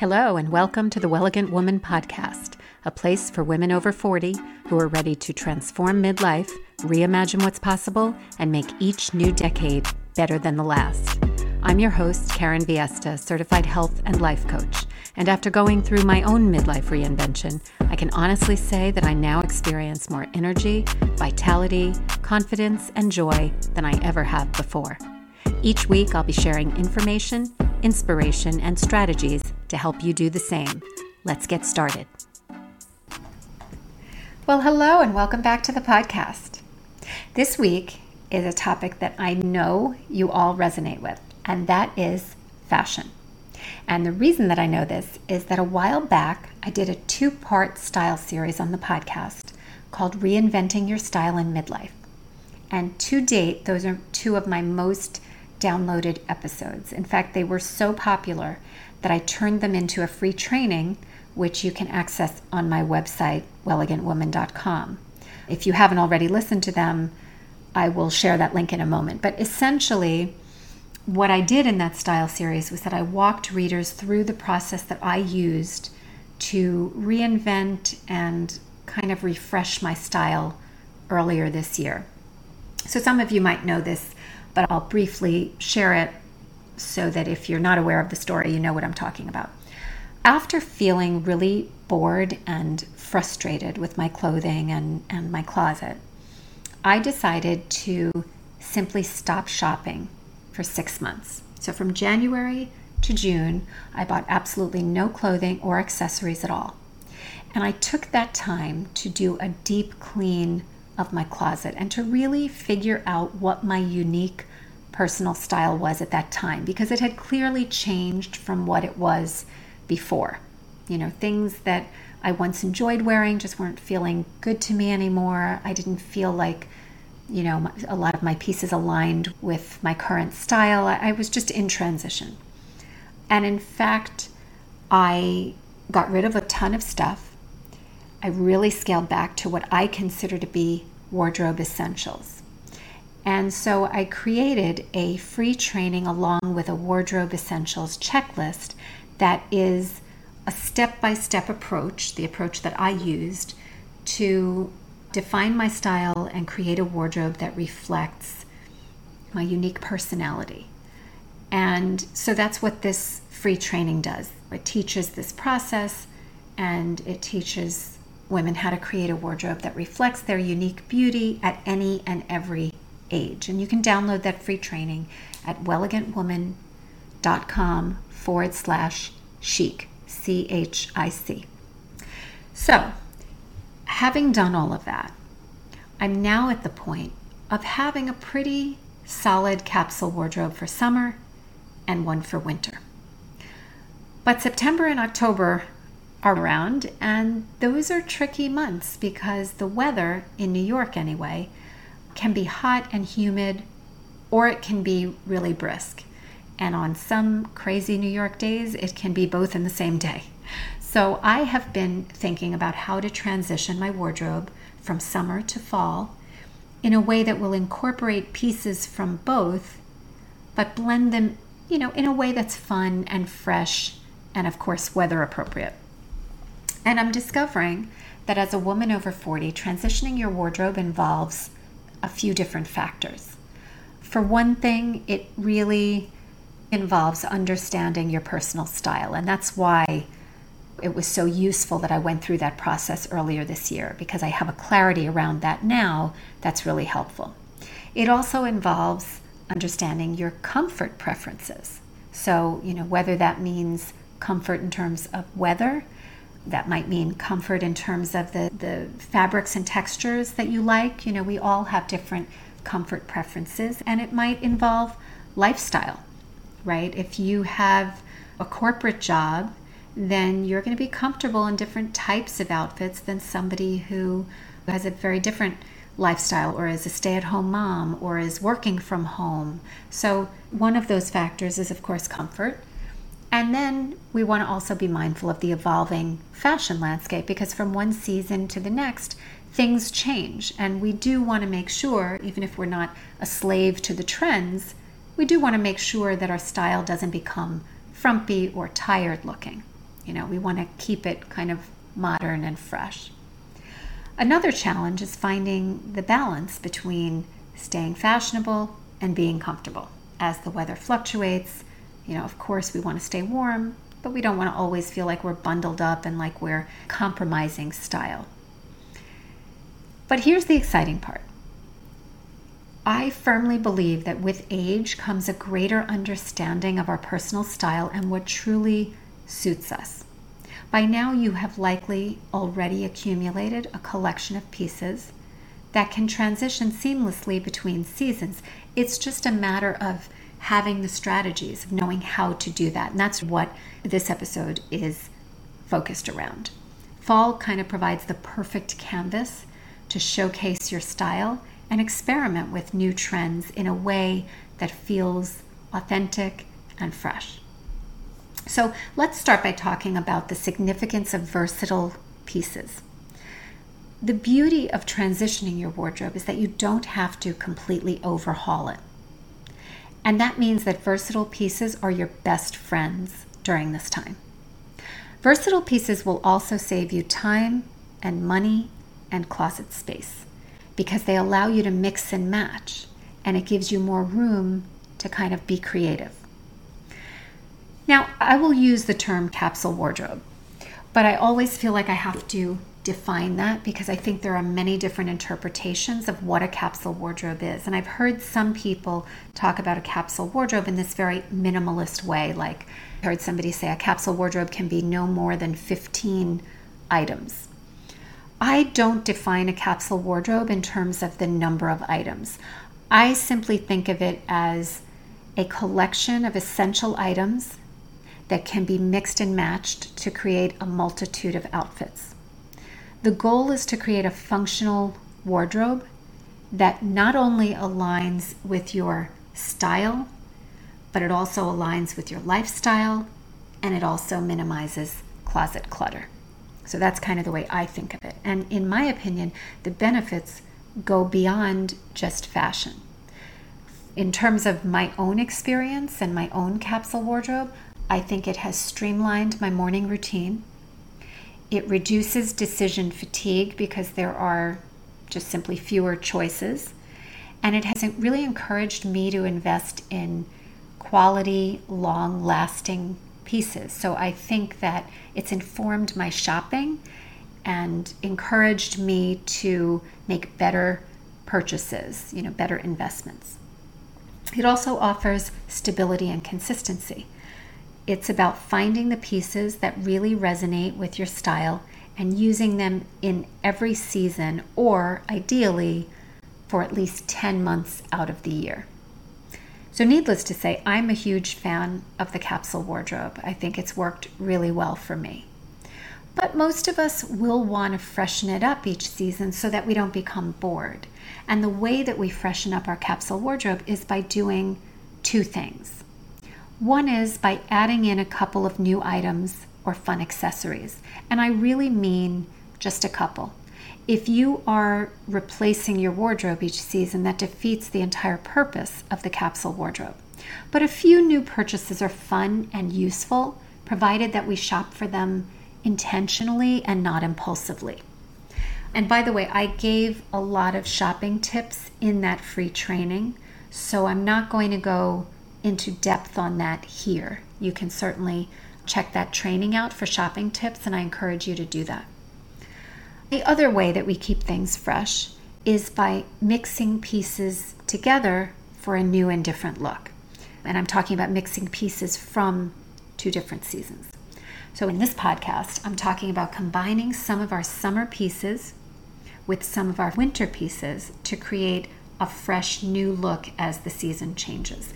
Hello, and welcome to the Wellegant Woman Podcast, a place for women over 40 who are ready to transform midlife, reimagine what's possible, and make each new decade better than the last. I'm your host, Karen Viesta, certified health and life coach. And after going through my own midlife reinvention, I can honestly say that I now experience more energy, vitality, confidence, and joy than I ever have before. Each week, I'll be sharing information, inspiration, and strategies to help you do the same. Let's get started. Well, hello, and welcome back to the podcast. This week is a topic that I know you all resonate with, and that is fashion. And the reason that I know this is that a while back I did a two part style series on the podcast called Reinventing Your Style in Midlife. And to date, those are two of my most downloaded episodes. In fact, they were so popular that I turned them into a free training, which you can access on my website, wellegantwoman.com. If you haven't already listened to them, I will share that link in a moment. But essentially, what I did in that style series was that I walked readers through the process that I used to reinvent and kind of refresh my style earlier this year. So, some of you might know this but I'll briefly share it so that if you're not aware of the story, you know what I'm talking about. After feeling really bored and frustrated with my clothing and, and my closet, I decided to simply stop shopping for six months. So from January to June, I bought absolutely no clothing or accessories at all. And I took that time to do a deep clean of my closet and to really figure out what my unique personal style was at that time because it had clearly changed from what it was before. You know, things that I once enjoyed wearing just weren't feeling good to me anymore. I didn't feel like, you know, a lot of my pieces aligned with my current style. I was just in transition. And in fact, I got rid of a ton of stuff I really scaled back to what I consider to be wardrobe essentials. And so I created a free training along with a wardrobe essentials checklist that is a step by step approach, the approach that I used to define my style and create a wardrobe that reflects my unique personality. And so that's what this free training does. It teaches this process and it teaches women how to create a wardrobe that reflects their unique beauty at any and every age. And you can download that free training at wellegantwoman.com forward slash chic, C H I C. So, having done all of that, I'm now at the point of having a pretty solid capsule wardrobe for summer and one for winter. But September and October are around, and those are tricky months because the weather in New York, anyway, can be hot and humid, or it can be really brisk. And on some crazy New York days, it can be both in the same day. So I have been thinking about how to transition my wardrobe from summer to fall in a way that will incorporate pieces from both, but blend them, you know, in a way that's fun and fresh and, of course, weather appropriate. And I'm discovering that as a woman over 40, transitioning your wardrobe involves a few different factors. For one thing, it really involves understanding your personal style. And that's why it was so useful that I went through that process earlier this year because I have a clarity around that now that's really helpful. It also involves understanding your comfort preferences. So, you know, whether that means comfort in terms of weather, that might mean comfort in terms of the, the fabrics and textures that you like. You know, we all have different comfort preferences, and it might involve lifestyle, right? If you have a corporate job, then you're going to be comfortable in different types of outfits than somebody who has a very different lifestyle or is a stay at home mom or is working from home. So, one of those factors is, of course, comfort. And then we want to also be mindful of the evolving fashion landscape because from one season to the next, things change. And we do want to make sure, even if we're not a slave to the trends, we do want to make sure that our style doesn't become frumpy or tired looking. You know, we want to keep it kind of modern and fresh. Another challenge is finding the balance between staying fashionable and being comfortable. As the weather fluctuates, you know, of course, we want to stay warm, but we don't want to always feel like we're bundled up and like we're compromising style. But here's the exciting part I firmly believe that with age comes a greater understanding of our personal style and what truly suits us. By now, you have likely already accumulated a collection of pieces that can transition seamlessly between seasons. It's just a matter of having the strategies, of knowing how to do that. And that's what this episode is focused around. Fall kind of provides the perfect canvas to showcase your style and experiment with new trends in a way that feels authentic and fresh. So let's start by talking about the significance of versatile pieces. The beauty of transitioning your wardrobe is that you don't have to completely overhaul it. And that means that versatile pieces are your best friends during this time. Versatile pieces will also save you time and money and closet space because they allow you to mix and match and it gives you more room to kind of be creative. Now, I will use the term capsule wardrobe, but I always feel like I have to define that because I think there are many different interpretations of what a capsule wardrobe is. And I've heard some people talk about a capsule wardrobe in this very minimalist way. Like I heard somebody say a capsule wardrobe can be no more than 15 items. I don't define a capsule wardrobe in terms of the number of items. I simply think of it as a collection of essential items that can be mixed and matched to create a multitude of outfits. The goal is to create a functional wardrobe that not only aligns with your style, but it also aligns with your lifestyle and it also minimizes closet clutter. So that's kind of the way I think of it. And in my opinion, the benefits go beyond just fashion. In terms of my own experience and my own capsule wardrobe, I think it has streamlined my morning routine. It reduces decision fatigue because there are just simply fewer choices. And it has really encouraged me to invest in quality, long lasting pieces. So I think that it's informed my shopping and encouraged me to make better purchases, you know, better investments. It also offers stability and consistency. It's about finding the pieces that really resonate with your style and using them in every season or ideally for at least 10 months out of the year. So, needless to say, I'm a huge fan of the capsule wardrobe. I think it's worked really well for me. But most of us will want to freshen it up each season so that we don't become bored. And the way that we freshen up our capsule wardrobe is by doing two things. One is by adding in a couple of new items or fun accessories. And I really mean just a couple. If you are replacing your wardrobe each season, that defeats the entire purpose of the capsule wardrobe. But a few new purchases are fun and useful, provided that we shop for them intentionally and not impulsively. And by the way, I gave a lot of shopping tips in that free training, so I'm not going to go into depth on that here. You can certainly check that training out for shopping tips, and I encourage you to do that. The other way that we keep things fresh is by mixing pieces together for a new and different look. And I'm talking about mixing pieces from two different seasons. So, in this podcast, I'm talking about combining some of our summer pieces with some of our winter pieces to create a fresh new look as the season changes.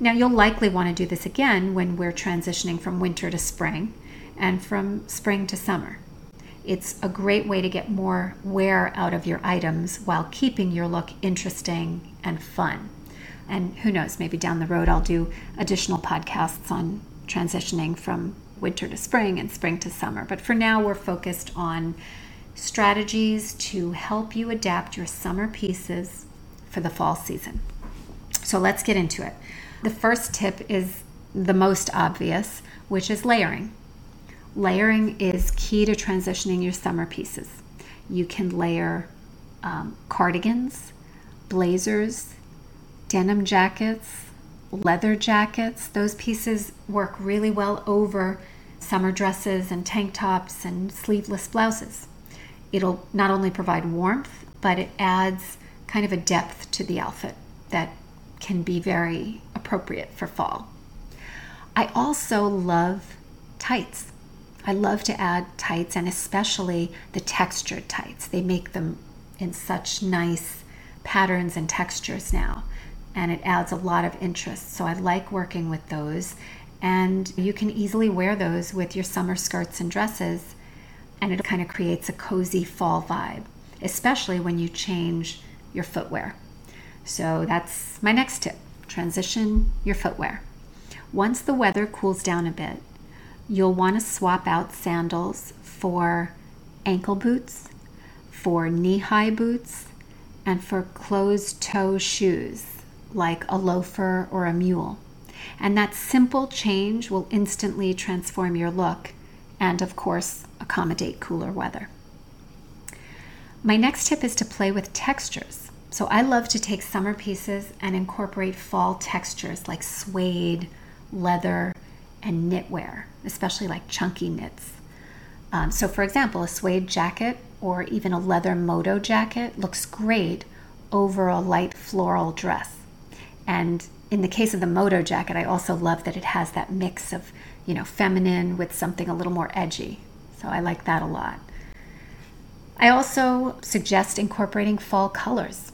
Now, you'll likely want to do this again when we're transitioning from winter to spring and from spring to summer. It's a great way to get more wear out of your items while keeping your look interesting and fun. And who knows, maybe down the road I'll do additional podcasts on transitioning from winter to spring and spring to summer. But for now, we're focused on strategies to help you adapt your summer pieces for the fall season. So let's get into it. The first tip is the most obvious, which is layering. layering is key to transitioning your summer pieces. You can layer um, cardigans, blazers, denim jackets, leather jackets. Those pieces work really well over summer dresses and tank tops and sleeveless blouses. It'll not only provide warmth, but it adds kind of a depth to the outfit that can be very appropriate for fall. I also love tights. I love to add tights and especially the textured tights. They make them in such nice patterns and textures now, and it adds a lot of interest. So I like working with those, and you can easily wear those with your summer skirts and dresses, and it kind of creates a cozy fall vibe, especially when you change your footwear. So that's my next tip transition your footwear. Once the weather cools down a bit, you'll want to swap out sandals for ankle boots, for knee high boots, and for closed toe shoes like a loafer or a mule. And that simple change will instantly transform your look and, of course, accommodate cooler weather. My next tip is to play with textures. So I love to take summer pieces and incorporate fall textures like suede, leather, and knitwear, especially like chunky knits. Um, so, for example, a suede jacket or even a leather moto jacket looks great over a light floral dress. And in the case of the moto jacket, I also love that it has that mix of, you know, feminine with something a little more edgy. So I like that a lot. I also suggest incorporating fall colors.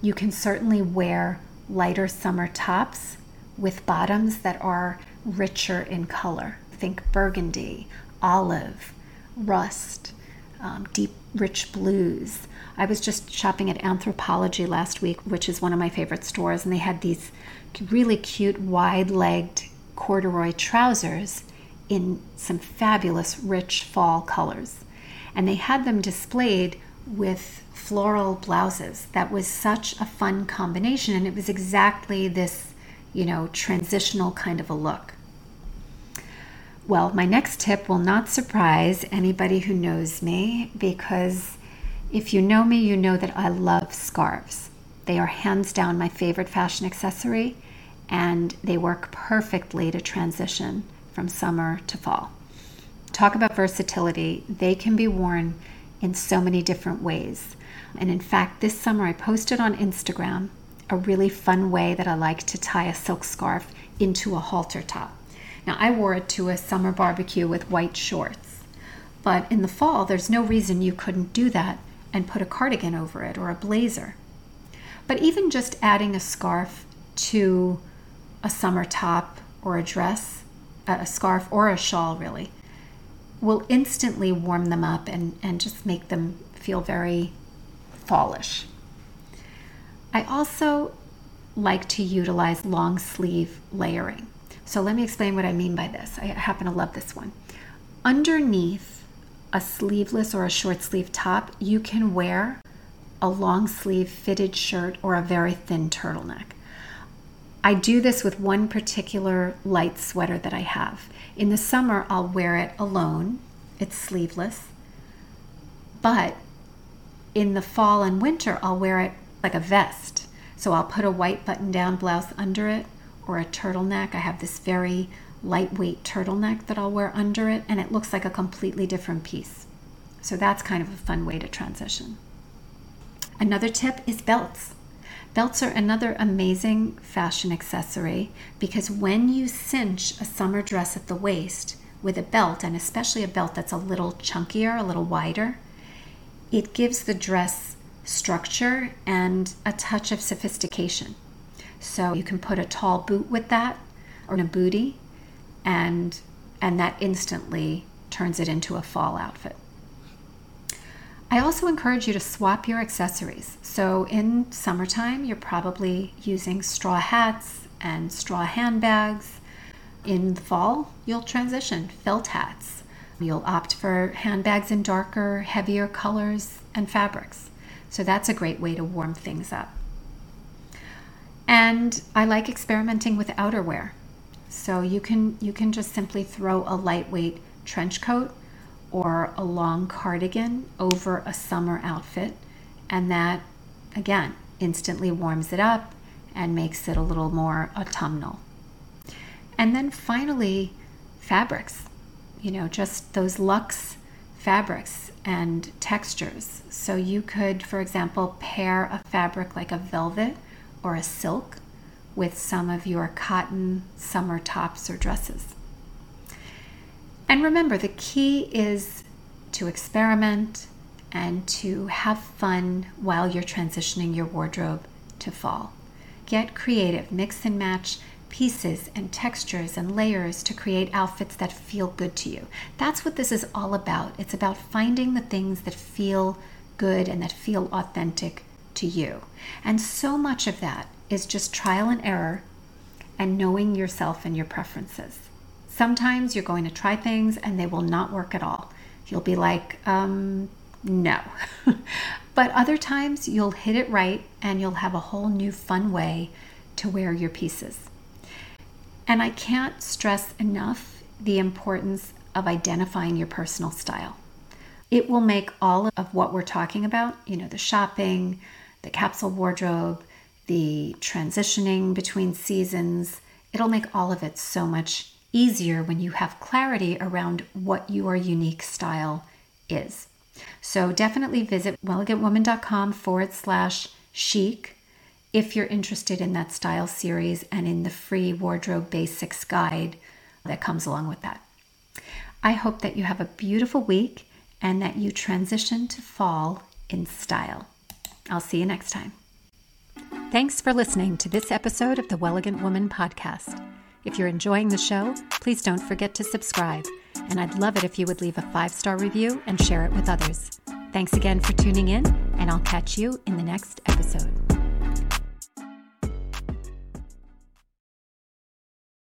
You can certainly wear lighter summer tops with bottoms that are richer in color. Think burgundy, olive, rust, um, deep, rich blues. I was just shopping at Anthropologie last week, which is one of my favorite stores, and they had these really cute, wide legged corduroy trousers in some fabulous, rich fall colors. And they had them displayed with floral blouses. That was such a fun combination, and it was exactly this, you know, transitional kind of a look. Well, my next tip will not surprise anybody who knows me because if you know me, you know that I love scarves. They are hands down my favorite fashion accessory, and they work perfectly to transition from summer to fall. Talk about versatility, they can be worn in so many different ways. And in fact, this summer I posted on Instagram a really fun way that I like to tie a silk scarf into a halter top. Now, I wore it to a summer barbecue with white shorts, but in the fall, there's no reason you couldn't do that and put a cardigan over it or a blazer. But even just adding a scarf to a summer top or a dress, uh, a scarf or a shawl, really, will instantly warm them up and, and just make them feel very fallish. I also like to utilize long sleeve layering. So let me explain what I mean by this. I happen to love this one. Underneath a sleeveless or a short sleeve top, you can wear a long sleeve fitted shirt or a very thin turtleneck. I do this with one particular light sweater that I have. In the summer, I'll wear it alone, it's sleeveless. But in the fall and winter, I'll wear it like a vest. So I'll put a white button down blouse under it or a turtleneck. I have this very lightweight turtleneck that I'll wear under it, and it looks like a completely different piece. So that's kind of a fun way to transition. Another tip is belts. Belts are another amazing fashion accessory because when you cinch a summer dress at the waist with a belt, and especially a belt that's a little chunkier, a little wider, it gives the dress structure and a touch of sophistication. So you can put a tall boot with that or a bootie and and that instantly turns it into a fall outfit. I also encourage you to swap your accessories. So in summertime, you're probably using straw hats and straw handbags. In fall, you'll transition felt hats. You'll opt for handbags in darker, heavier colors and fabrics. So that's a great way to warm things up. And I like experimenting with outerwear. So you can you can just simply throw a lightweight trench coat or a long cardigan over a summer outfit. And that, again, instantly warms it up and makes it a little more autumnal. And then finally, fabrics. You know, just those luxe fabrics and textures. So you could, for example, pair a fabric like a velvet or a silk with some of your cotton summer tops or dresses. And remember, the key is to experiment and to have fun while you're transitioning your wardrobe to fall. Get creative, mix and match pieces and textures and layers to create outfits that feel good to you. That's what this is all about. It's about finding the things that feel good and that feel authentic to you. And so much of that is just trial and error and knowing yourself and your preferences. Sometimes you're going to try things and they will not work at all. You'll be like, um, no. but other times you'll hit it right and you'll have a whole new fun way to wear your pieces. And I can't stress enough the importance of identifying your personal style. It will make all of what we're talking about, you know, the shopping, the capsule wardrobe, the transitioning between seasons, it'll make all of it so much easier when you have clarity around what your unique style is. So definitely visit wellegantwoman.com forward slash chic if you're interested in that style series and in the free wardrobe basics guide that comes along with that. I hope that you have a beautiful week and that you transition to fall in style. I'll see you next time. Thanks for listening to this episode of the Wellegant Woman podcast. If you're enjoying the show, please don't forget to subscribe, and I'd love it if you would leave a five star review and share it with others. Thanks again for tuning in, and I'll catch you in the next episode.